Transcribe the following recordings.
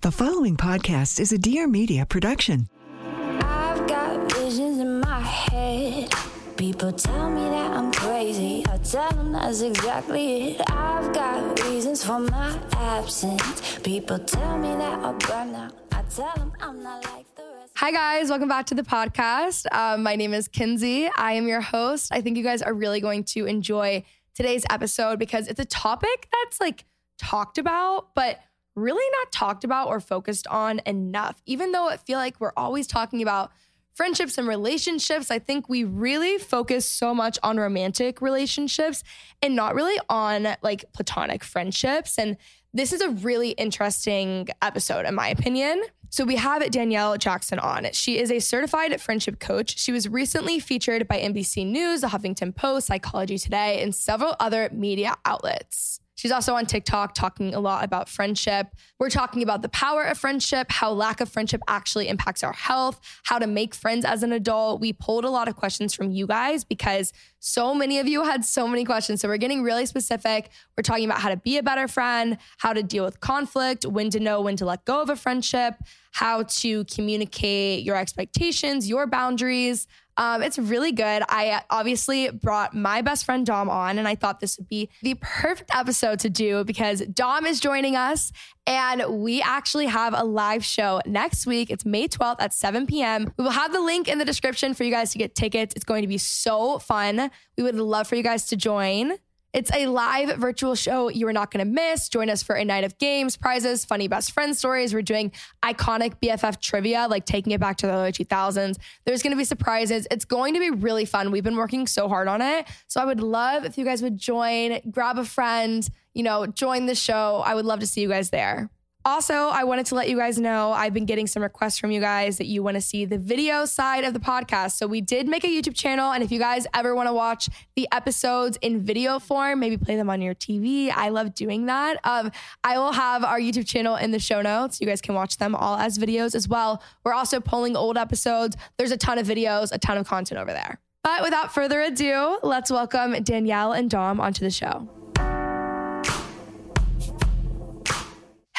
The following podcast is a Dear Media production. I've got visions in my head. People tell me that I'm crazy. I tell them that's exactly it. I've got reasons for my absence. People tell me that I'll burn out. I tell them I'm not like the rest. Hi, guys. Welcome back to the podcast. Um, my name is Kenzie. I am your host. I think you guys are really going to enjoy today's episode because it's a topic that's like talked about, but really not talked about or focused on enough. Even though I feel like we're always talking about friendships and relationships, I think we really focus so much on romantic relationships and not really on like platonic friendships. And this is a really interesting episode, in my opinion. So we have Danielle Jackson on. She is a certified friendship coach. She was recently featured by NBC News, The Huffington Post, Psychology Today, and several other media outlets. She's also on TikTok talking a lot about friendship. We're talking about the power of friendship, how lack of friendship actually impacts our health, how to make friends as an adult. We pulled a lot of questions from you guys because so many of you had so many questions. So we're getting really specific. We're talking about how to be a better friend, how to deal with conflict, when to know when to let go of a friendship, how to communicate your expectations, your boundaries. Um, it's really good. I obviously brought my best friend Dom on, and I thought this would be the perfect episode to do because Dom is joining us, and we actually have a live show next week. It's May 12th at 7 p.m. We will have the link in the description for you guys to get tickets. It's going to be so fun. We would love for you guys to join. It's a live virtual show you are not going to miss. Join us for a night of games, prizes, funny best friend stories. We're doing iconic BFF trivia, like taking it back to the early 2000s. There's going to be surprises. It's going to be really fun. We've been working so hard on it. So I would love if you guys would join, grab a friend, you know, join the show. I would love to see you guys there. Also, I wanted to let you guys know I've been getting some requests from you guys that you want to see the video side of the podcast. So we did make a YouTube channel. And if you guys ever want to watch the episodes in video form, maybe play them on your TV. I love doing that. Um, I will have our YouTube channel in the show notes. You guys can watch them all as videos as well. We're also pulling old episodes. There's a ton of videos, a ton of content over there. But without further ado, let's welcome Danielle and Dom onto the show.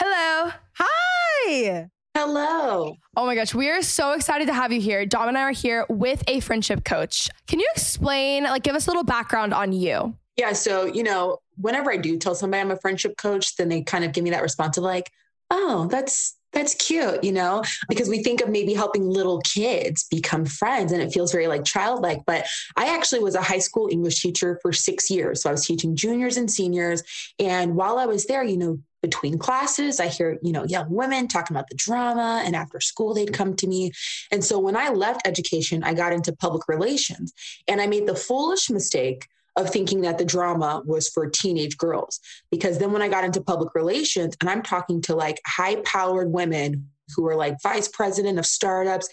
Hello. Hi. Hello. Oh my gosh, we are so excited to have you here. Dom and I are here with a friendship coach. Can you explain, like, give us a little background on you? Yeah. So, you know, whenever I do tell somebody I'm a friendship coach, then they kind of give me that response of like, oh, that's that's cute, you know, because we think of maybe helping little kids become friends and it feels very like childlike. But I actually was a high school English teacher for six years. So I was teaching juniors and seniors. And while I was there, you know, between classes, I hear, you know, young women talking about the drama. And after school, they'd come to me. And so when I left education, I got into public relations and I made the foolish mistake of thinking that the drama was for teenage girls. Because then when I got into public relations and I'm talking to like high powered women who are like vice president of startups,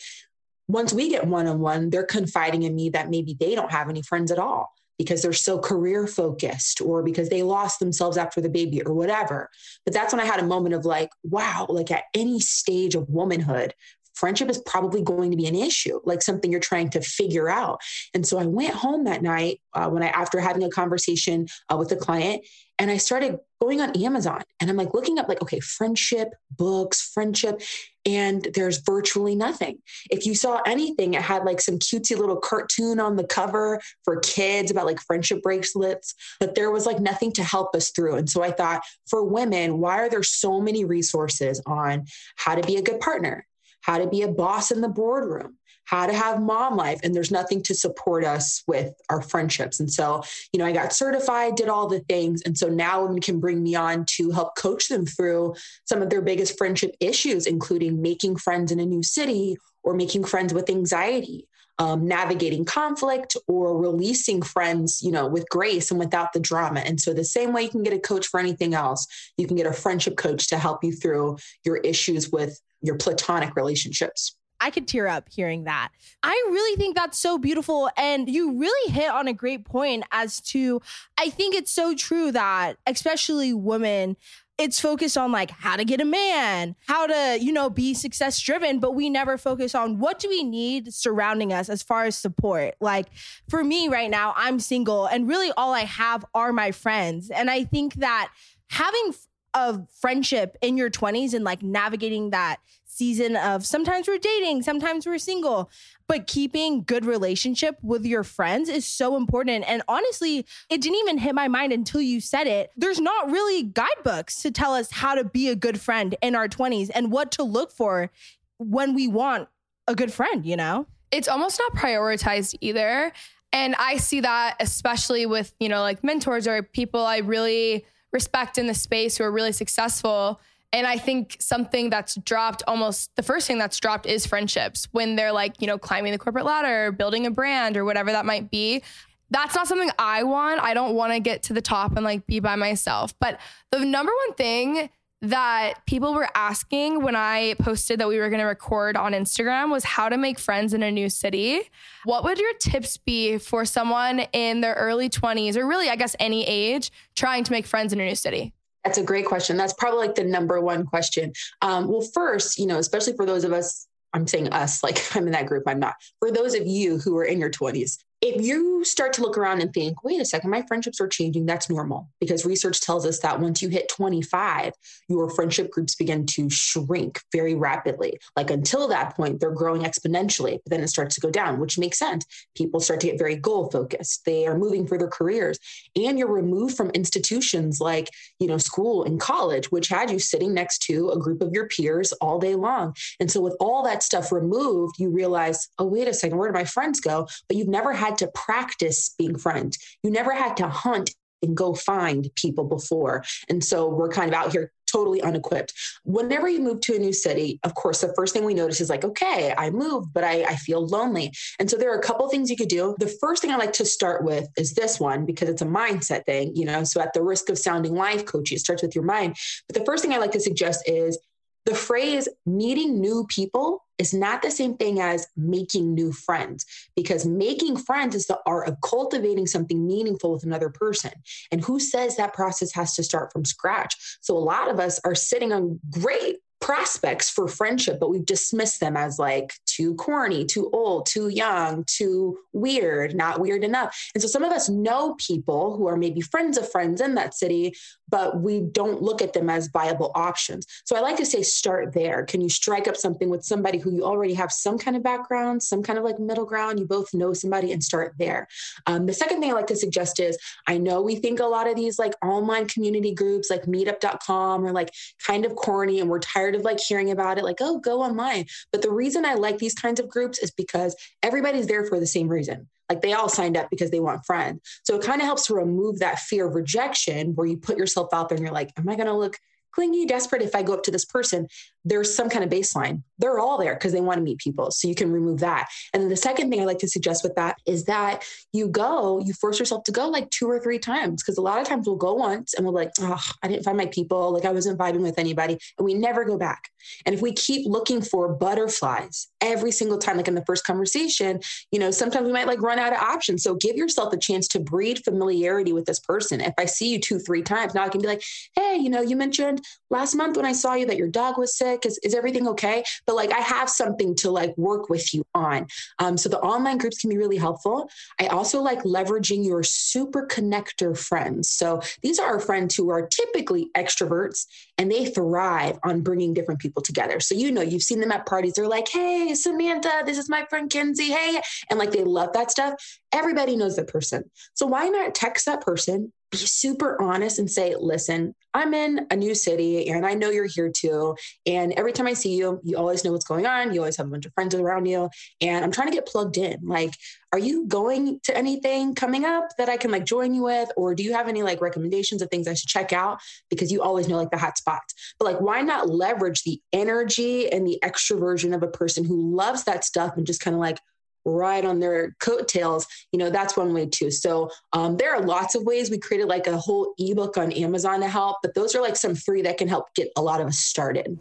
once we get one on one, they're confiding in me that maybe they don't have any friends at all because they're so career focused or because they lost themselves after the baby or whatever. But that's when I had a moment of like, wow, like at any stage of womanhood, friendship is probably going to be an issue, like something you're trying to figure out. And so I went home that night uh, when I, after having a conversation uh, with a client, and I started going on Amazon and I'm like looking up, like, okay, friendship books, friendship, and there's virtually nothing. If you saw anything, it had like some cutesy little cartoon on the cover for kids about like friendship bracelets, but there was like nothing to help us through. And so I thought, for women, why are there so many resources on how to be a good partner? How to be a boss in the boardroom, how to have mom life and there's nothing to support us with our friendships and so you know i got certified did all the things and so now women can bring me on to help coach them through some of their biggest friendship issues including making friends in a new city or making friends with anxiety um, navigating conflict or releasing friends, you know, with grace and without the drama. And so, the same way you can get a coach for anything else, you can get a friendship coach to help you through your issues with your platonic relationships. I could tear up hearing that. I really think that's so beautiful. And you really hit on a great point as to, I think it's so true that, especially women, it's focused on like how to get a man, how to, you know, be success driven, but we never focus on what do we need surrounding us as far as support. Like for me right now, I'm single and really all I have are my friends. And I think that having a friendship in your 20s and like navigating that season of sometimes we're dating, sometimes we're single, but keeping good relationship with your friends is so important. And honestly, it didn't even hit my mind until you said it. There's not really guidebooks to tell us how to be a good friend in our 20s and what to look for when we want a good friend, you know? It's almost not prioritized either. And I see that especially with, you know, like mentors or people I really respect in the space who are really successful and I think something that's dropped almost the first thing that's dropped is friendships when they're like, you know, climbing the corporate ladder, building a brand or whatever that might be. That's not something I want. I don't want to get to the top and like be by myself. But the number one thing that people were asking when I posted that we were going to record on Instagram was how to make friends in a new city. What would your tips be for someone in their early 20s or really, I guess, any age trying to make friends in a new city? That's a great question. That's probably like the number one question. Um, well, first, you know, especially for those of us, I'm saying us, like I'm in that group, I'm not. For those of you who are in your 20s, if you start to look around and think, wait a second, my friendships are changing, that's normal because research tells us that once you hit 25, your friendship groups begin to shrink very rapidly. Like until that point, they're growing exponentially, but then it starts to go down, which makes sense. People start to get very goal focused. They are moving for their careers, and you're removed from institutions like, you know, school and college, which had you sitting next to a group of your peers all day long. And so with all that stuff removed, you realize, oh, wait a second, where do my friends go? But you've never had had to practice being friends. You never had to hunt and go find people before. And so we're kind of out here totally unequipped. Whenever you move to a new city, of course, the first thing we notice is like, okay, I moved, but I, I feel lonely. And so there are a couple things you could do. The first thing I like to start with is this one because it's a mindset thing, you know. So at the risk of sounding life coachy, it starts with your mind. But the first thing I like to suggest is the phrase meeting new people is not the same thing as making new friends because making friends is the art of cultivating something meaningful with another person. And who says that process has to start from scratch? So a lot of us are sitting on great prospects for friendship, but we've dismissed them as like too corny, too old, too young, too weird, not weird enough. And so some of us know people who are maybe friends of friends in that city, but we don't look at them as viable options. So I like to say start there. Can you strike up something with somebody who you already have some kind of background, some kind of like middle ground? You both know somebody and start there. Um, the second thing I like to suggest is I know we think a lot of these like online community groups like meetup.com are like kind of corny and we're tired of like hearing about it, like, oh, go online. But the reason I like these kinds of groups is because everybody's there for the same reason. Like they all signed up because they want friends. So it kind of helps to remove that fear of rejection where you put yourself out there and you're like, am I going to look clingy, desperate if I go up to this person? There's some kind of baseline. They're all there because they want to meet people. So you can remove that. And then the second thing I like to suggest with that is that you go, you force yourself to go like two or three times. Because a lot of times we'll go once and we're like, oh, I didn't find my people. Like I wasn't vibing with anybody. And we never go back. And if we keep looking for butterflies every single time, like in the first conversation, you know, sometimes we might like run out of options. So give yourself a chance to breed familiarity with this person. If I see you two, three times, now I can be like, hey, you know, you mentioned last month when I saw you that your dog was sick sick? Is, is everything okay? But like, I have something to like work with you on. Um, so the online groups can be really helpful. I also like leveraging your super connector friends. So these are our friends who are typically extroverts and they thrive on bringing different people together. So, you know, you've seen them at parties. They're like, hey, Samantha, this is my friend Kenzie. Hey. And like, they love that stuff. Everybody knows that person. So why not text that person be super honest and say, listen, I'm in a new city and I know you're here too. And every time I see you, you always know what's going on. You always have a bunch of friends around you. And I'm trying to get plugged in. Like, are you going to anything coming up that I can like join you with? Or do you have any like recommendations of things I should check out? Because you always know like the hot spots. But like, why not leverage the energy and the extroversion of a person who loves that stuff and just kind of like, ride on their coattails, you know, that's one way too. So um, there are lots of ways. We created like a whole ebook on Amazon to help, but those are like some free that can help get a lot of us started.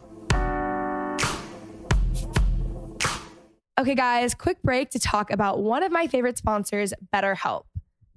Okay, guys, quick break to talk about one of my favorite sponsors, BetterHelp.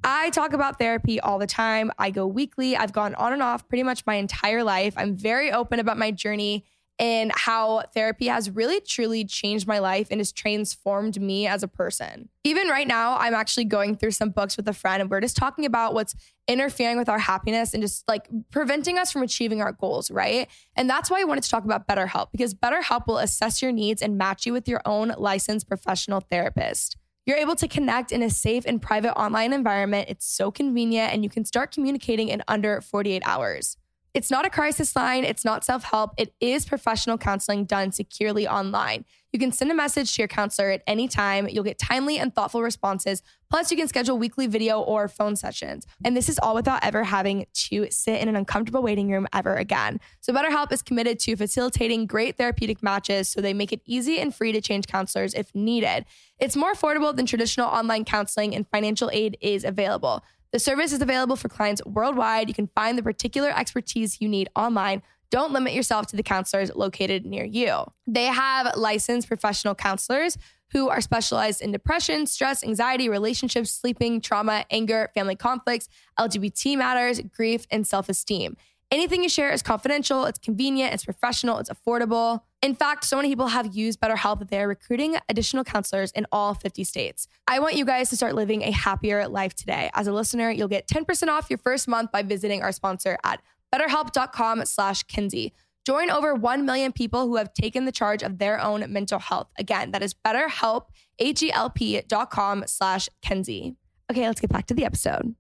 I talk about therapy all the time. I go weekly. I've gone on and off pretty much my entire life. I'm very open about my journey and how therapy has really truly changed my life and has transformed me as a person. Even right now, I'm actually going through some books with a friend and we're just talking about what's interfering with our happiness and just like preventing us from achieving our goals, right? And that's why I wanted to talk about BetterHelp because BetterHelp will assess your needs and match you with your own licensed professional therapist. You're able to connect in a safe and private online environment. It's so convenient and you can start communicating in under 48 hours. It's not a crisis line. It's not self help. It is professional counseling done securely online. You can send a message to your counselor at any time. You'll get timely and thoughtful responses. Plus, you can schedule weekly video or phone sessions. And this is all without ever having to sit in an uncomfortable waiting room ever again. So, BetterHelp is committed to facilitating great therapeutic matches so they make it easy and free to change counselors if needed. It's more affordable than traditional online counseling, and financial aid is available. The service is available for clients worldwide. You can find the particular expertise you need online. Don't limit yourself to the counselors located near you. They have licensed professional counselors who are specialized in depression, stress, anxiety, relationships, sleeping, trauma, anger, family conflicts, LGBT matters, grief, and self esteem. Anything you share is confidential, it's convenient, it's professional, it's affordable. In fact, so many people have used BetterHelp that they are recruiting additional counselors in all 50 states. I want you guys to start living a happier life today. As a listener, you'll get 10% off your first month by visiting our sponsor at betterhelp.com slash Kenzie. Join over 1 million people who have taken the charge of their own mental health. Again, that is betterhelp, H-E-L-P dot com slash Kenzie. Okay, let's get back to the episode.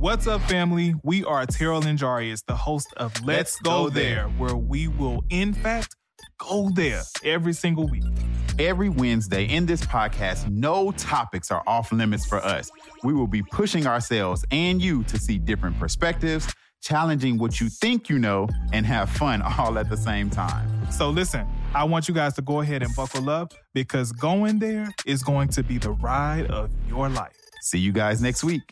What's up, family? We are Terrell and Jarius, the host of Let's, Let's go, go there, there, where we will, in fact, go there every single week. Every Wednesday in this podcast, no topics are off limits for us. We will be pushing ourselves and you to see different perspectives, challenging what you think you know, and have fun all at the same time. So, listen, I want you guys to go ahead and buckle up because going there is going to be the ride of your life. See you guys next week.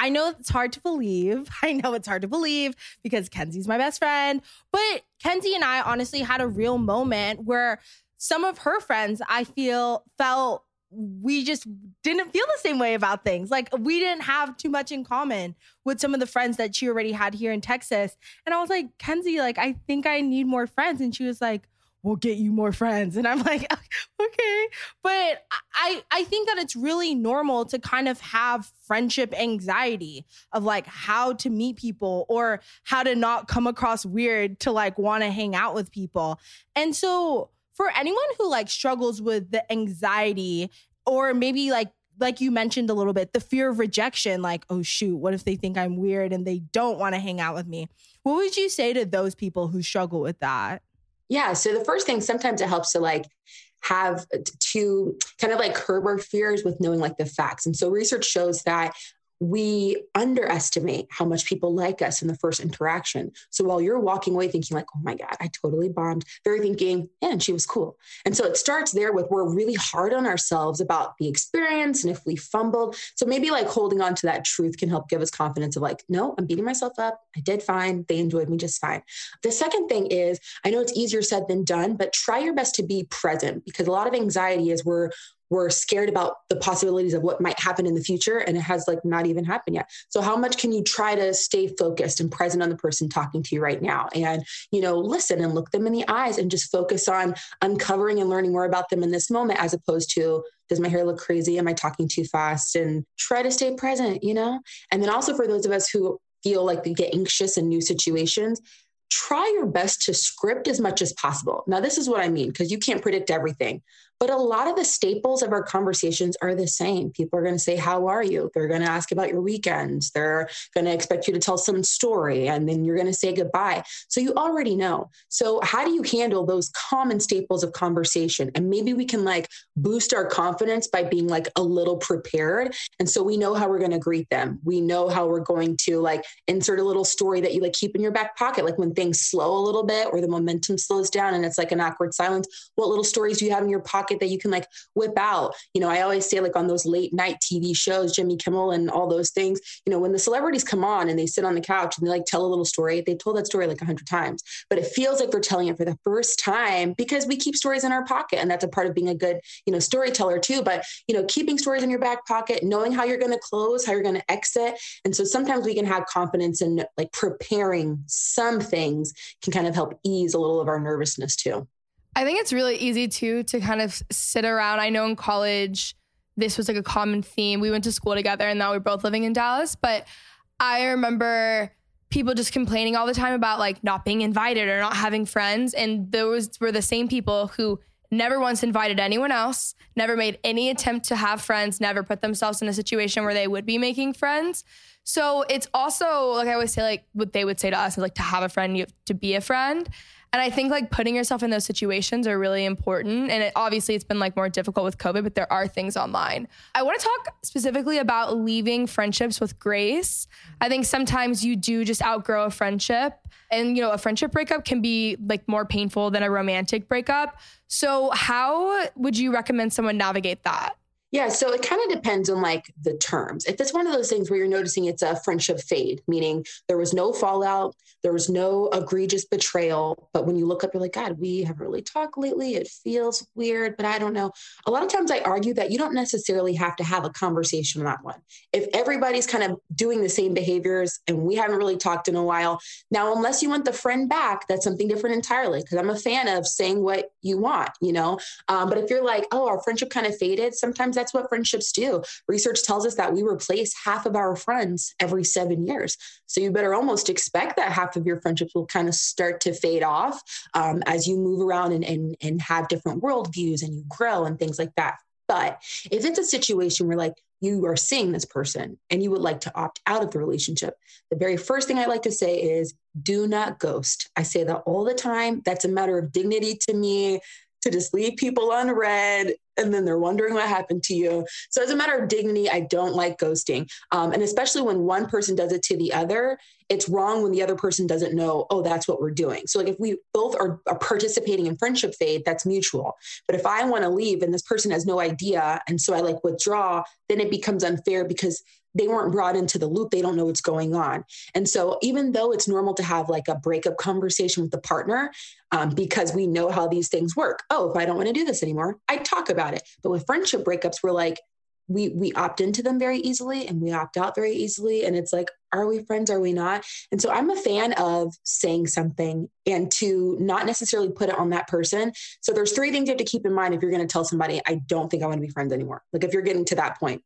I know it's hard to believe. I know it's hard to believe because Kenzie's my best friend. But Kenzie and I honestly had a real moment where some of her friends, I feel, felt we just didn't feel the same way about things. Like we didn't have too much in common with some of the friends that she already had here in Texas. And I was like, Kenzie, like, I think I need more friends. And she was like, we'll get you more friends. And I'm like, okay. But I I think that it's really normal to kind of have friendship anxiety of like how to meet people or how to not come across weird to like want to hang out with people. And so for anyone who like struggles with the anxiety or maybe like like you mentioned a little bit, the fear of rejection, like, oh shoot, what if they think I'm weird and they don't want to hang out with me? What would you say to those people who struggle with that? Yeah. So the first thing, sometimes it helps to like have to kind of like curb our fears with knowing like the facts. And so research shows that we underestimate how much people like us in the first interaction. So while you're walking away thinking like, oh my God, I totally bombed, they're thinking, yeah, and she was cool. And so it starts there with we're really hard on ourselves about the experience and if we fumbled. So maybe like holding on to that truth can help give us confidence of like, no, I'm beating myself up. I did fine. They enjoyed me just fine. The second thing is, I know it's easier said than done, but try your best to be present because a lot of anxiety is we're we're scared about the possibilities of what might happen in the future and it has like not even happened yet so how much can you try to stay focused and present on the person talking to you right now and you know listen and look them in the eyes and just focus on uncovering and learning more about them in this moment as opposed to does my hair look crazy am i talking too fast and try to stay present you know and then also for those of us who feel like they get anxious in new situations try your best to script as much as possible. Now, this is what I mean, because you can't predict everything. But a lot of the staples of our conversations are the same. People are going to say, How are you? They're going to ask about your weekends. They're going to expect you to tell some story, and then you're going to say goodbye. So you already know. So, how do you handle those common staples of conversation? And maybe we can like boost our confidence by being like a little prepared. And so we know how we're going to greet them. We know how we're going to like insert a little story that you like keep in your back pocket. Like when things slow a little bit or the momentum slows down and it's like an awkward silence, what little stories do you have in your pocket? Pocket that you can like whip out. You know, I always say like on those late night TV shows, Jimmy Kimmel and all those things, you know, when the celebrities come on and they sit on the couch and they like tell a little story, they've told that story like a hundred times, but it feels like they're telling it for the first time because we keep stories in our pocket. And that's a part of being a good, you know, storyteller too. But, you know, keeping stories in your back pocket, knowing how you're going to close, how you're going to exit. And so sometimes we can have confidence in like preparing some things can kind of help ease a little of our nervousness too. I think it's really easy too to kind of sit around. I know in college, this was like a common theme. We went to school together and now we're both living in Dallas. But I remember people just complaining all the time about like not being invited or not having friends. And those were the same people who never once invited anyone else, never made any attempt to have friends, never put themselves in a situation where they would be making friends. So it's also like I always say, like what they would say to us is like to have a friend, you have to be a friend. And I think like putting yourself in those situations are really important. And it, obviously, it's been like more difficult with COVID, but there are things online. I want to talk specifically about leaving friendships with grace. I think sometimes you do just outgrow a friendship, and you know, a friendship breakup can be like more painful than a romantic breakup. So, how would you recommend someone navigate that? Yeah, so it kind of depends on like the terms. If it's one of those things where you're noticing it's a friendship fade, meaning there was no fallout, there was no egregious betrayal, but when you look up, you're like, God, we haven't really talked lately. It feels weird, but I don't know. A lot of times I argue that you don't necessarily have to have a conversation on that one. If everybody's kind of doing the same behaviors and we haven't really talked in a while, now, unless you want the friend back, that's something different entirely. Because I'm a fan of saying what you want, you know? Um, but if you're like, oh, our friendship kind of faded, sometimes that's what friendships do. Research tells us that we replace half of our friends every seven years. So you better almost expect that half of your friendships will kind of start to fade off um, as you move around and, and, and have different worldviews and you grow and things like that. But if it's a situation where like you are seeing this person and you would like to opt out of the relationship, the very first thing I like to say is do not ghost. I say that all the time. That's a matter of dignity to me to just leave people unread and then they're wondering what happened to you. So, as a matter of dignity, I don't like ghosting. Um, and especially when one person does it to the other, it's wrong when the other person doesn't know, oh, that's what we're doing. So, like if we both are, are participating in friendship fade, that's mutual. But if I want to leave and this person has no idea, and so I like withdraw, then it becomes unfair because they weren't brought into the loop. They don't know what's going on. And so, even though it's normal to have like a breakup conversation with the partner, um, because we know how these things work. Oh, if I don't want to do this anymore, I talk about it. But with friendship breakups, we're like, we we opt into them very easily and we opt out very easily and it's like are we friends are we not and so i'm a fan of saying something and to not necessarily put it on that person so there's three things you have to keep in mind if you're going to tell somebody i don't think i want to be friends anymore like if you're getting to that point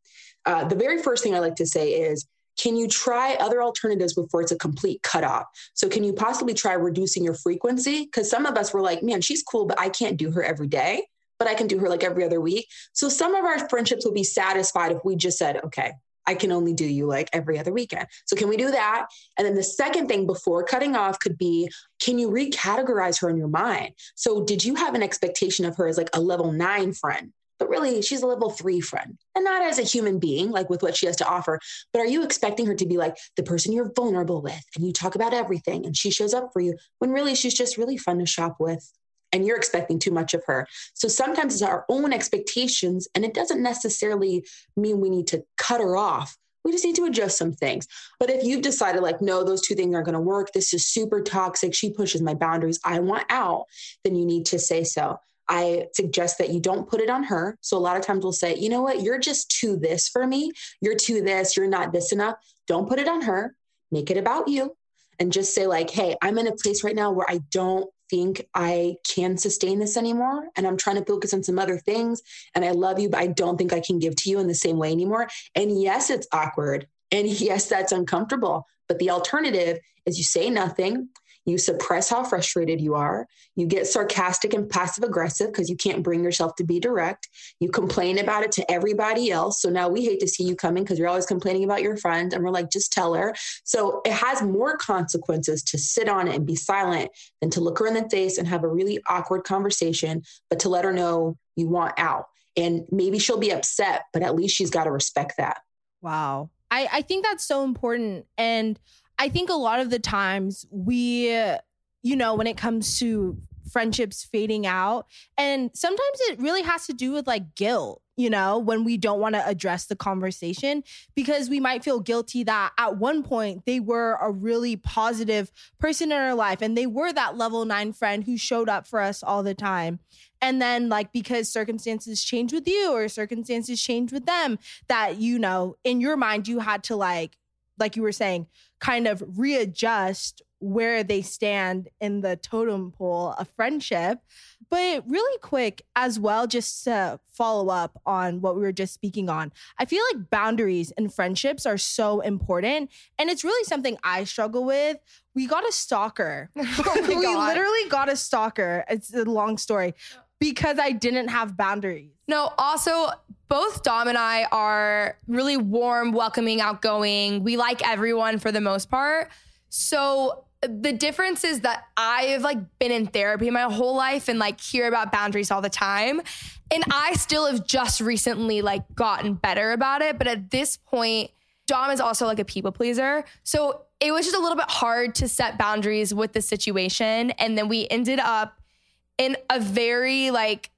uh, the very first thing I like to say is, can you try other alternatives before it's a complete cutoff? So, can you possibly try reducing your frequency? Because some of us were like, man, she's cool, but I can't do her every day, but I can do her like every other week. So, some of our friendships would be satisfied if we just said, okay, I can only do you like every other weekend. So, can we do that? And then the second thing before cutting off could be can you recategorize her in your mind? So, did you have an expectation of her as like a level nine friend? But really she's a level three friend and not as a human being, like with what she has to offer. But are you expecting her to be like the person you're vulnerable with and you talk about everything and she shows up for you when really she's just really fun to shop with? And you're expecting too much of her. So sometimes it's our own expectations, and it doesn't necessarily mean we need to cut her off we just need to adjust some things. But if you've decided, like, no, those two things aren't going to work, this is super toxic, she pushes my boundaries, I want out, then you need to say so. I suggest that you don't put it on her. So a lot of times we'll say, you know what, you're just too this for me. You're too this, you're not this enough. Don't put it on her. Make it about you and just say, like, hey, I'm in a place right now where I don't think I can sustain this anymore. And I'm trying to focus on some other things. And I love you, but I don't think I can give to you in the same way anymore. And yes, it's awkward. And yes, that's uncomfortable. But the alternative is you say nothing you suppress how frustrated you are. You get sarcastic and passive aggressive because you can't bring yourself to be direct. You complain about it to everybody else. So now we hate to see you coming because you're always complaining about your friend. And we're like, just tell her. So it has more consequences to sit on it and be silent than to look her in the face and have a really awkward conversation, but to let her know you want out. And maybe she'll be upset, but at least she's got to respect that. Wow. I, I think that's so important. And I think a lot of the times we, uh, you know, when it comes to friendships fading out, and sometimes it really has to do with like guilt, you know, when we don't want to address the conversation because we might feel guilty that at one point they were a really positive person in our life and they were that level nine friend who showed up for us all the time. And then, like, because circumstances change with you or circumstances change with them, that, you know, in your mind, you had to like, like you were saying, kind of readjust where they stand in the totem pole of friendship. But really quick as well, just to follow up on what we were just speaking on, I feel like boundaries and friendships are so important. And it's really something I struggle with. We got a stalker. Oh we God. literally got a stalker. It's a long story because I didn't have boundaries. No, also, both Dom and I are really warm, welcoming, outgoing. We like everyone for the most part. So the difference is that I've like been in therapy my whole life and like hear about boundaries all the time. And I still have just recently like gotten better about it. But at this point, Dom is also like a people pleaser. So it was just a little bit hard to set boundaries with the situation. And then we ended up in a very like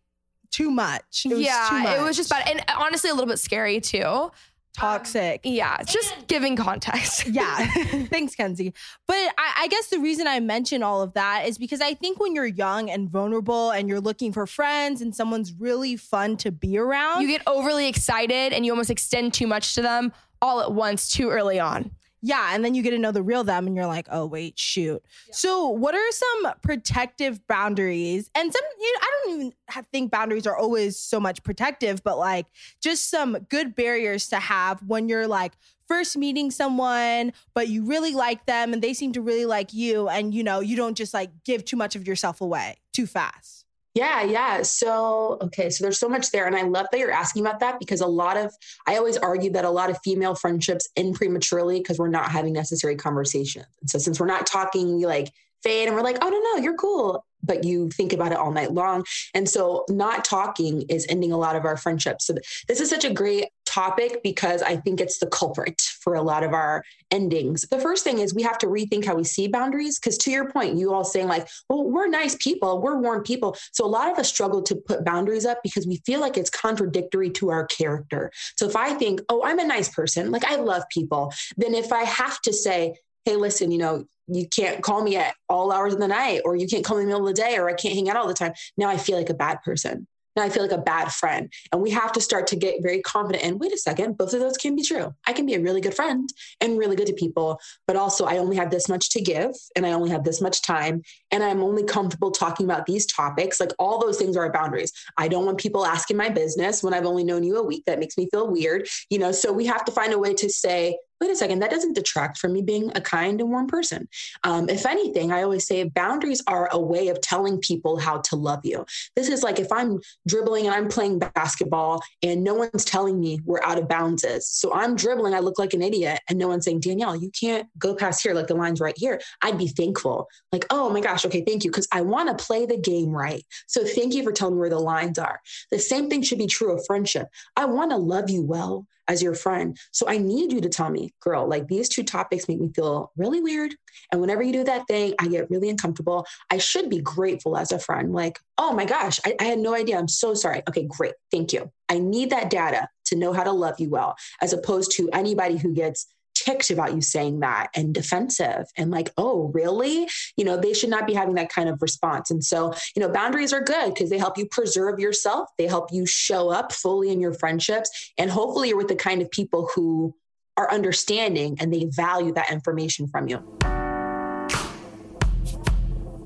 too much. It yeah, too much. it was just bad. And honestly, a little bit scary too. Toxic. Um, yeah, just giving context. yeah. Thanks, Kenzie. But I, I guess the reason I mention all of that is because I think when you're young and vulnerable and you're looking for friends and someone's really fun to be around, you get overly excited and you almost extend too much to them all at once too early on. Yeah, and then you get to know the real them, and you're like, oh wait, shoot. Yeah. So, what are some protective boundaries? And some, you know, I don't even have, think boundaries are always so much protective, but like just some good barriers to have when you're like first meeting someone, but you really like them, and they seem to really like you, and you know, you don't just like give too much of yourself away too fast. Yeah, yeah. So, okay, so there's so much there. And I love that you're asking about that because a lot of, I always argue that a lot of female friendships end prematurely because we're not having necessary conversations. And so, since we're not talking, we like fade and we're like, oh, no, no, you're cool but you think about it all night long. And so not talking is ending a lot of our friendships. So this is such a great topic because I think it's the culprit for a lot of our endings. The first thing is we have to rethink how we see boundaries. Because to your point, you all saying, like, well, we're nice people, we're warm people. So a lot of us struggle to put boundaries up because we feel like it's contradictory to our character. So if I think, oh, I'm a nice person, like I love people, then if I have to say, hey, listen, you know, you can't call me at all hours of the night, or you can't call me in the middle of the day, or I can't hang out all the time. Now I feel like a bad person. Now I feel like a bad friend. And we have to start to get very confident And wait a second, both of those can be true. I can be a really good friend and really good to people, but also I only have this much to give and I only have this much time. And I'm only comfortable talking about these topics. Like all those things are boundaries. I don't want people asking my business when I've only known you a week. That makes me feel weird. You know, so we have to find a way to say, wait a second, that doesn't detract from me being a kind and warm person. Um, if anything, I always say boundaries are a way of telling people how to love you. This is like if I'm dribbling and I'm playing basketball and no one's telling me we're out of bounds is. So I'm dribbling, I look like an idiot, and no one's saying, Danielle, you can't go past here, like the line's right here. I'd be thankful. Like, oh my gosh, okay, thank you, because I want to play the game right. So thank you for telling me where the lines are. The same thing should be true of friendship. I want to love you well as your friend. So I need you to tell me, girl, like these two topics make me feel really weird. And whenever you do that thing, I get really uncomfortable. I should be grateful as a friend. Like, oh my gosh, I, I had no idea. I'm so sorry. Okay, great. Thank you. I need that data to know how to love you well, as opposed to anybody who gets ticked about you saying that and defensive and like, oh, really? You know, they should not be having that kind of response. And so, you know, boundaries are good because they help you preserve yourself, they help you show up fully in your friendships. And hopefully, you're with the kind of people who are understanding and they value that information from you.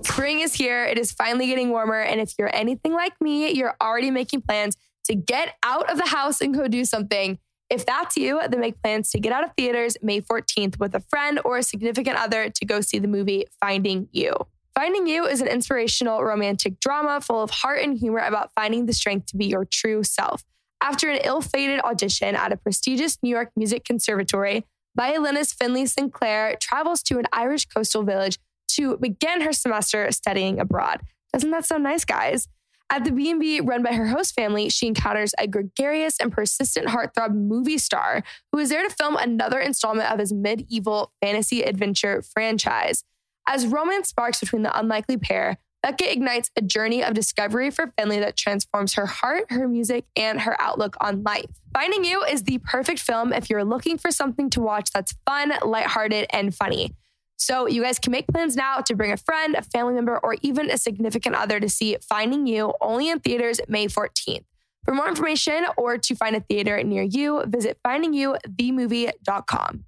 Spring is here. It is finally getting warmer. And if you're anything like me, you're already making plans to get out of the house and go do something. If that's you, then make plans to get out of theaters May 14th with a friend or a significant other to go see the movie Finding You. Finding You is an inspirational romantic drama full of heart and humor about finding the strength to be your true self. After an ill fated audition at a prestigious New York Music Conservatory, violinist Finley Sinclair travels to an Irish coastal village to begin her semester studying abroad. Doesn't that sound nice, guys? At the B&B run by her host family, she encounters a gregarious and persistent heartthrob movie star who is there to film another installment of his medieval fantasy adventure franchise. As romance sparks between the unlikely pair, Beckett ignites a journey of discovery for Finley that transforms her heart, her music, and her outlook on life. Finding You is the perfect film if you're looking for something to watch that's fun, lighthearted, and funny. So you guys can make plans now to bring a friend, a family member, or even a significant other to see Finding You only in theaters May 14th. For more information or to find a theater near you, visit findingyouthemovie.com.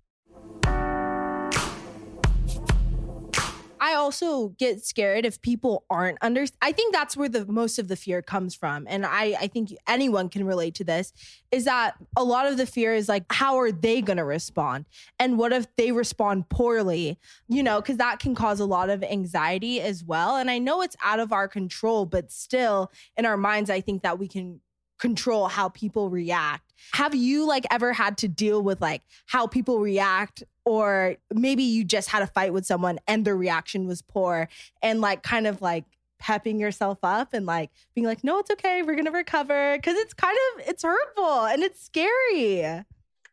I also get scared if people aren't under. I think that's where the most of the fear comes from, and I I think anyone can relate to this. Is that a lot of the fear is like, how are they going to respond, and what if they respond poorly? You know, because that can cause a lot of anxiety as well. And I know it's out of our control, but still, in our minds, I think that we can control how people react. Have you like ever had to deal with like how people react or maybe you just had a fight with someone and the reaction was poor and like kind of like pepping yourself up and like being like no it's okay we're to recover cuz it's kind of it's hurtful and it's scary.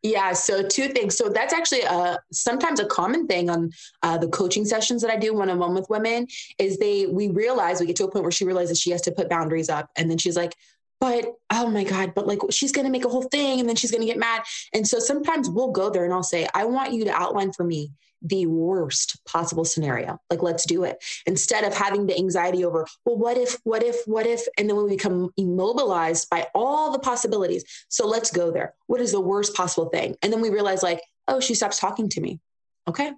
Yeah. So two things. So that's actually a, sometimes a common thing on uh, the coaching sessions that I do one on one with women is they we realize we get to a point where she realizes she has to put boundaries up, and then she's like, but oh my god but like she's going to make a whole thing and then she's going to get mad. And so sometimes we'll go there and i'll say i want you to outline for me the worst possible scenario. Like let's do it. Instead of having the anxiety over well what if what if what if? And then we become immobilized by all the possibilities. So let's go there. What is the worst possible thing? And then we realize like oh she stops talking to me. Okay.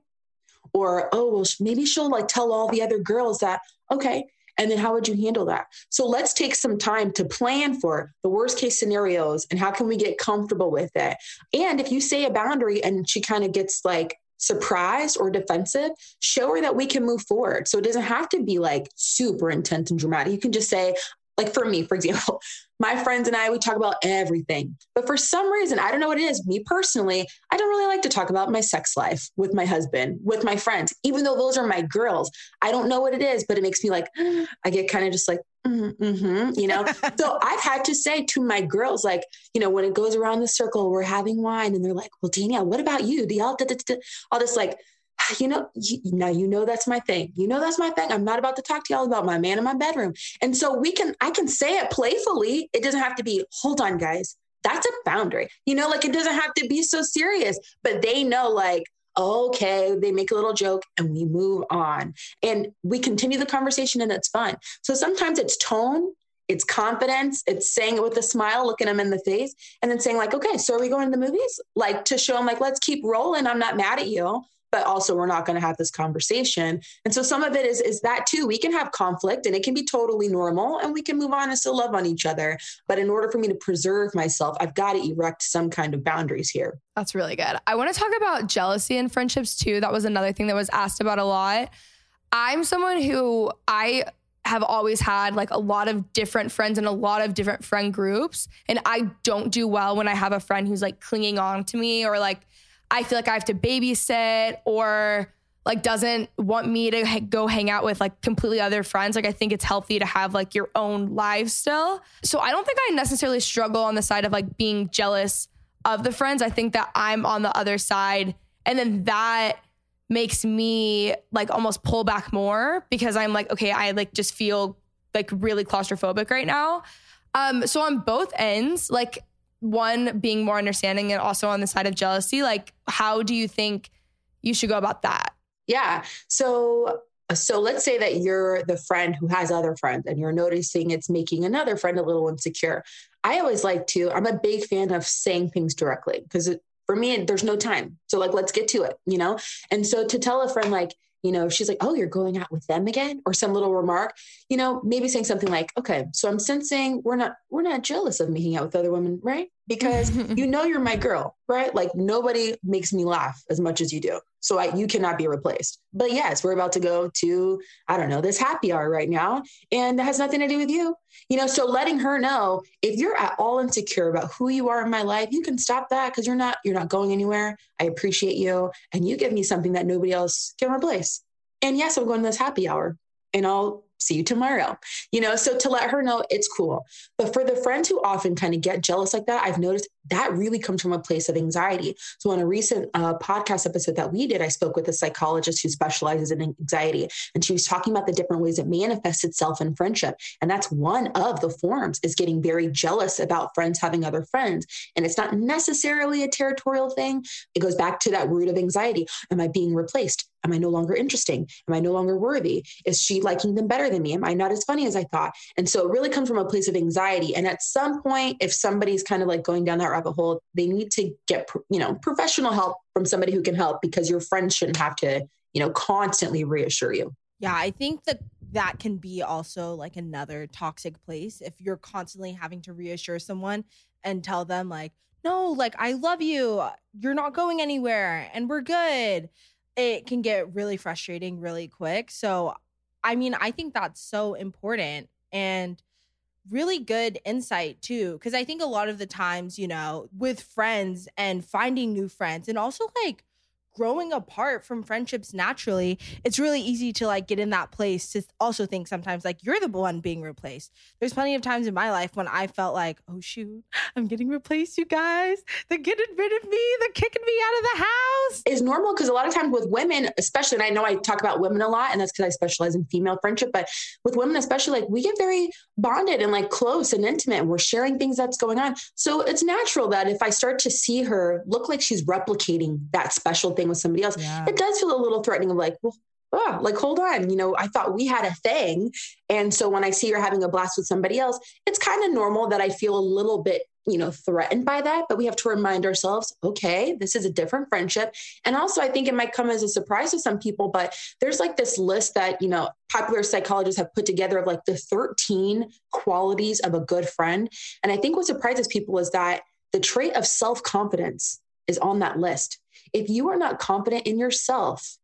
Or oh well maybe she'll like tell all the other girls that okay and then how would you handle that? So let's take some time to plan for the worst case scenarios and how can we get comfortable with it. And if you say a boundary and she kind of gets like surprised or defensive, show her that we can move forward. So it doesn't have to be like super intense and dramatic. You can just say, like for me, for example, my friends and I, we talk about everything. But for some reason, I don't know what it is. Me personally, I don't really like to talk about my sex life with my husband, with my friends, even though those are my girls. I don't know what it is, but it makes me like, I get kind of just like, mm-hmm, mm-hmm you know? so I've had to say to my girls, like, you know, when it goes around the circle, we're having wine and they're like, well, Danielle, what about you? Do y'all, all this like, Ah, you know, you, now you know that's my thing. You know that's my thing. I'm not about to talk to y'all about my man in my bedroom. And so we can, I can say it playfully. It doesn't have to be, hold on, guys. That's a boundary. You know, like it doesn't have to be so serious, but they know, like, okay, they make a little joke and we move on. And we continue the conversation and it's fun. So sometimes it's tone, it's confidence, it's saying it with a smile, looking them in the face, and then saying, like, okay, so are we going to the movies? Like to show them, like, let's keep rolling. I'm not mad at you but also we're not going to have this conversation. And so some of it is is that too. We can have conflict and it can be totally normal and we can move on and still love on each other. But in order for me to preserve myself, I've got to erect some kind of boundaries here. That's really good. I want to talk about jealousy in friendships too. That was another thing that was asked about a lot. I'm someone who I have always had like a lot of different friends and a lot of different friend groups. And I don't do well when I have a friend who's like clinging on to me or like I feel like I have to babysit or like doesn't want me to go hang out with like completely other friends. Like I think it's healthy to have like your own lives still. So I don't think I necessarily struggle on the side of like being jealous of the friends. I think that I'm on the other side and then that makes me like almost pull back more because I'm like okay, I like just feel like really claustrophobic right now. Um so on both ends, like one being more understanding and also on the side of jealousy. Like, how do you think you should go about that? Yeah. So so let's say that you're the friend who has other friends and you're noticing it's making another friend a little insecure. I always like to, I'm a big fan of saying things directly because for me, there's no time. So, like, let's get to it, you know? And so to tell a friend, like, you know, she's like, oh, you're going out with them again, or some little remark, you know, maybe saying something like, okay, so I'm sensing we're not, we're not jealous of me hanging out with other women, right? Because you know, you're my girl, right? Like nobody makes me laugh as much as you do. So I, you cannot be replaced. But yes, we're about to go to, I don't know, this happy hour right now. And that has nothing to do with you. You know, so letting her know if you're at all insecure about who you are in my life, you can stop that because you're not, you're not going anywhere. I appreciate you. And you give me something that nobody else can replace. And yes, I'm going to this happy hour and I'll see you tomorrow. You know, so to let her know it's cool. But for the friends who often kind of get jealous like that, I've noticed that really comes from a place of anxiety. So on a recent uh, podcast episode that we did, I spoke with a psychologist who specializes in anxiety, and she was talking about the different ways it manifests itself in friendship. And that's one of the forms is getting very jealous about friends having other friends. And it's not necessarily a territorial thing. It goes back to that root of anxiety. Am I being replaced? Am I no longer interesting? Am I no longer worthy? Is she liking them better than me? Am I not as funny as I thought? And so it really comes from a place of anxiety. And at some point, if somebody's kind of like going down that rabbit hole, they need to get, you know, professional help from somebody who can help because your friends shouldn't have to, you know, constantly reassure you. Yeah, I think that that can be also like another toxic place if you're constantly having to reassure someone and tell them like, "No, like I love you. You're not going anywhere and we're good." It can get really frustrating really quick. So, I mean, I think that's so important and really good insight too because i think a lot of the times you know with friends and finding new friends and also like growing apart from friendships naturally, it's really easy to like get in that place to also think sometimes like you're the one being replaced. There's plenty of times in my life when I felt like, oh shoot, I'm getting replaced, you guys. They're getting rid of me. They're kicking me out of the house. Is normal because a lot of times with women, especially, and I know I talk about women a lot, and that's because I specialize in female friendship, but with women, especially, like we get very bonded and like close and intimate, and we're sharing things that's going on. So it's natural that if I start to see her look like she's replicating that special thing thing with somebody else, yeah. it does feel a little threatening of like, well, oh, like, hold on, you know, I thought we had a thing. And so when I see you're having a blast with somebody else, it's kind of normal that I feel a little bit, you know, threatened by that. But we have to remind ourselves, okay, this is a different friendship. And also, I think it might come as a surprise to some people, but there's like this list that, you know, popular psychologists have put together of like the 13 qualities of a good friend. And I think what surprises people is that the trait of self confidence is on that list if you are not confident in yourself,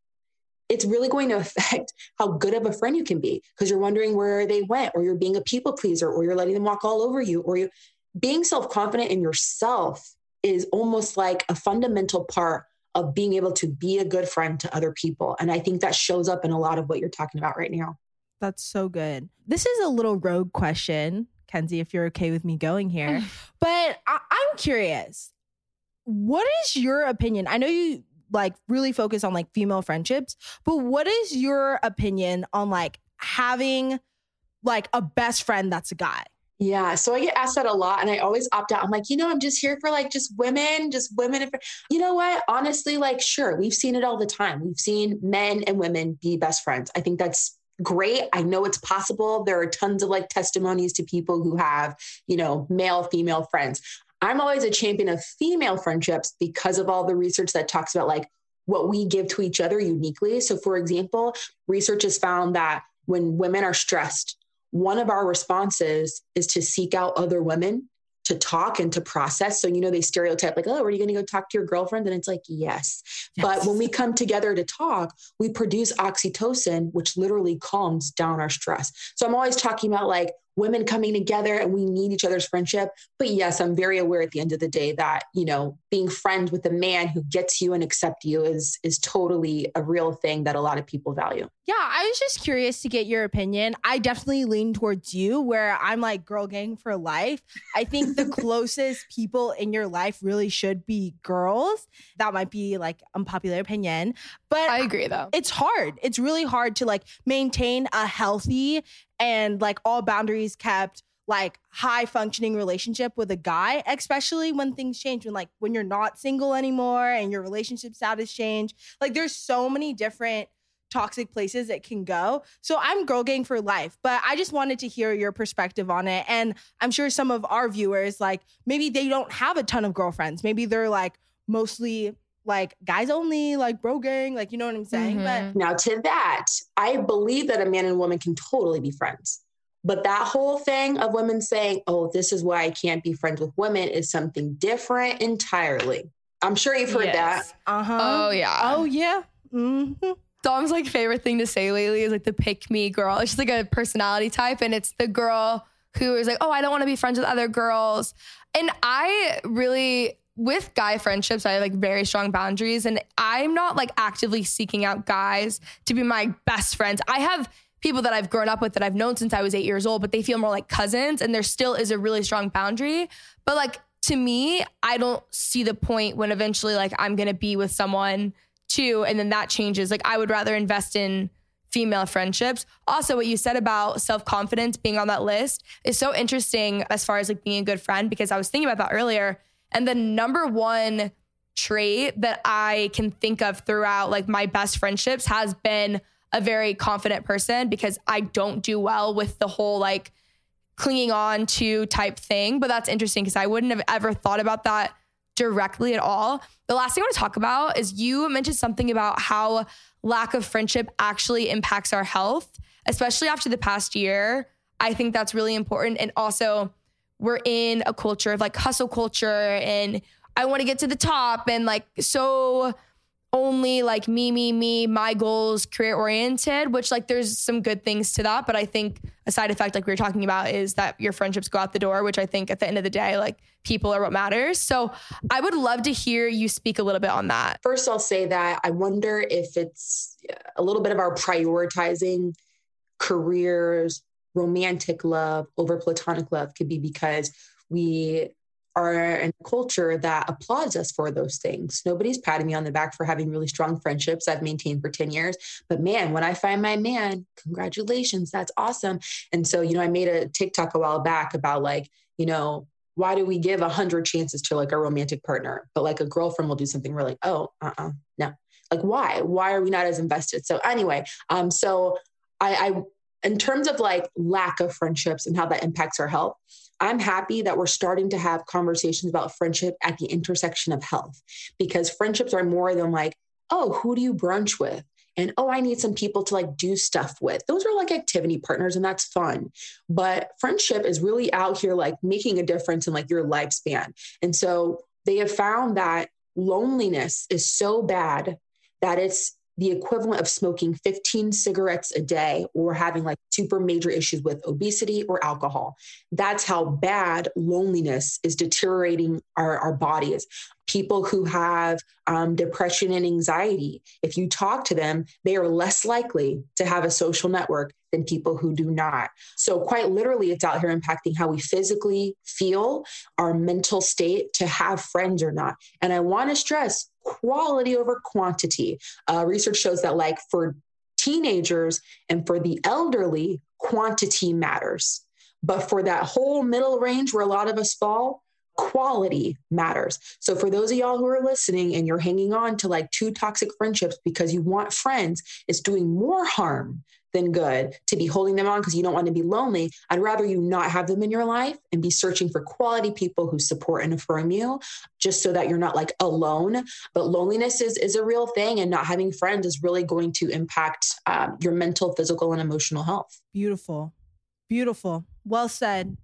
it's really going to affect how good of a friend you can be because you're wondering where they went, or you're being a people pleaser, or you're letting them walk all over you, or you being self confident in yourself is almost like a fundamental part of being able to be a good friend to other people. And I think that shows up in a lot of what you're talking about right now. That's so good. This is a little rogue question, Kenzie, if you're okay with me going here. but I- I'm curious what is your opinion? I know you like really focus on like female friendships, but what is your opinion on like having like a best friend that's a guy? Yeah. So I get asked that a lot and I always opt out. I'm like, you know, I'm just here for like just women, just women. You know what? Honestly, like, sure, we've seen it all the time. We've seen men and women be best friends. I think that's great. I know it's possible. There are tons of like testimonies to people who have, you know, male, female friends. I'm always a champion of female friendships because of all the research that talks about like what we give to each other uniquely. So, for example, research has found that when women are stressed, one of our responses is to seek out other women to talk and to process. So, you know, they stereotype like, oh, are you going to go talk to your girlfriend? And it's like, yes. yes. But when we come together to talk, we produce oxytocin, which literally calms down our stress. So, I'm always talking about like, women coming together and we need each other's friendship. But yes, I'm very aware at the end of the day that, you know, being friends with a man who gets you and accept you is is totally a real thing that a lot of people value. Yeah, I was just curious to get your opinion. I definitely lean towards you where I'm like girl gang for life. I think the closest people in your life really should be girls. That might be like unpopular opinion, but I agree though. It's hard. It's really hard to like maintain a healthy and like all boundaries kept like high functioning relationship with a guy, especially when things change, when like when you're not single anymore and your relationship status change. Like there's so many different toxic places it can go. So I'm girl gang for life, but I just wanted to hear your perspective on it. And I'm sure some of our viewers, like maybe they don't have a ton of girlfriends. Maybe they're like mostly like guys only, like bro gang, like you know what I'm saying? Mhm. But Now, to that, I believe that a man and woman can totally be friends. But that whole thing of women saying, oh, this is why I can't be friends with women is something different entirely. I'm sure you've heard that. Uh-huh. Oh yeah. Oh yeah. hmm Dom's like favorite thing to say lately is like the pick me girl. Just like a personality type, and it's the girl who is like, oh, I don't want to be friends with other girls. And I really, with guy friendships, I have like very strong boundaries, and I'm not like actively seeking out guys to be my best friends. I have people that I've grown up with that I've known since I was eight years old, but they feel more like cousins, and there still is a really strong boundary. But like to me, I don't see the point when eventually like I'm gonna be with someone too, and then that changes. Like I would rather invest in female friendships. Also, what you said about self confidence being on that list is so interesting as far as like being a good friend because I was thinking about that earlier. And the number one trait that I can think of throughout like my best friendships has been a very confident person because I don't do well with the whole like clinging on to type thing. But that's interesting because I wouldn't have ever thought about that directly at all. The last thing I want to talk about is you mentioned something about how lack of friendship actually impacts our health, especially after the past year. I think that's really important. And also, we're in a culture of like hustle culture and I want to get to the top and like so only like me, me, me, my goals, career oriented, which like there's some good things to that. But I think a side effect, like we were talking about, is that your friendships go out the door, which I think at the end of the day, like people are what matters. So I would love to hear you speak a little bit on that. First, I'll say that I wonder if it's a little bit of our prioritizing careers, romantic love over platonic love could be because we are in a culture that applauds us for those things. Nobody's patting me on the back for having really strong friendships I've maintained for 10 years. But man, when I find my man, congratulations, that's awesome. And so, you know, I made a TikTok a while back about like, you know, why do we give a hundred chances to like a romantic partner, but like a girlfriend will do something we're like, oh, uh-uh, no. Like why? Why are we not as invested? So anyway, um, so I, I in terms of like lack of friendships and how that impacts our health, I'm happy that we're starting to have conversations about friendship at the intersection of health because friendships are more than like, oh, who do you brunch with? And oh, I need some people to like do stuff with. Those are like activity partners and that's fun. But friendship is really out here like making a difference in like your lifespan. And so they have found that loneliness is so bad that it's the equivalent of smoking 15 cigarettes a day or having like super major issues with obesity or alcohol. That's how bad loneliness is deteriorating our, our bodies. People who have um, depression and anxiety, if you talk to them, they are less likely to have a social network than people who do not. So, quite literally, it's out here impacting how we physically feel, our mental state to have friends or not. And I want to stress quality over quantity. Uh, research shows that, like, for teenagers and for the elderly, quantity matters. But for that whole middle range where a lot of us fall, quality matters. So for those of y'all who are listening and you're hanging on to like two toxic friendships because you want friends, it's doing more harm than good to be holding them on because you don't want to be lonely. I'd rather you not have them in your life and be searching for quality people who support and affirm you just so that you're not like alone. But loneliness is, is a real thing and not having friends is really going to impact um, your mental, physical, and emotional health. Beautiful. Beautiful. Well said.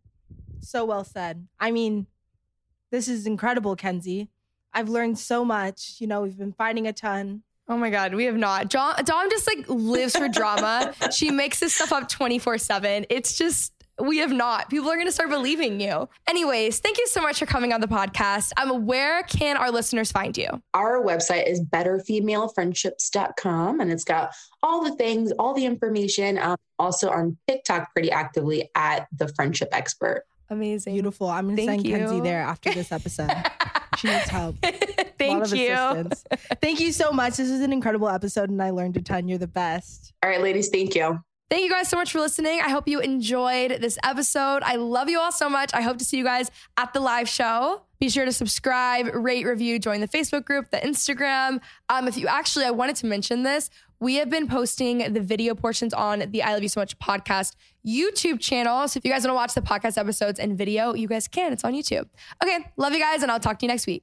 So well said. I mean, this is incredible, Kenzie. I've learned so much. You know, we've been fighting a ton. Oh my God, we have not. Dom, Dom just like lives for drama. she makes this stuff up 24 7. It's just, we have not. People are going to start believing you. Anyways, thank you so much for coming on the podcast. Um, where can our listeners find you? Our website is betterfemalefriendships.com and it's got all the things, all the information. Um, also on TikTok pretty actively at the friendship expert. Amazing. Beautiful. I'm going to Thank send Kenzie there after this episode. she needs help. A lot Thank of you. assistance. Thank you so much. This is an incredible episode and I learned a ton. You're the best. All right, ladies, thank you. Thank you guys so much for listening. I hope you enjoyed this episode. I love you all so much. I hope to see you guys at the live show. Be sure to subscribe, rate, review, join the Facebook group, the Instagram. Um, if you actually, I wanted to mention this. We have been posting the video portions on the I Love You So Much podcast YouTube channel. So if you guys want to watch the podcast episodes and video, you guys can. It's on YouTube. Okay, love you guys, and I'll talk to you next week.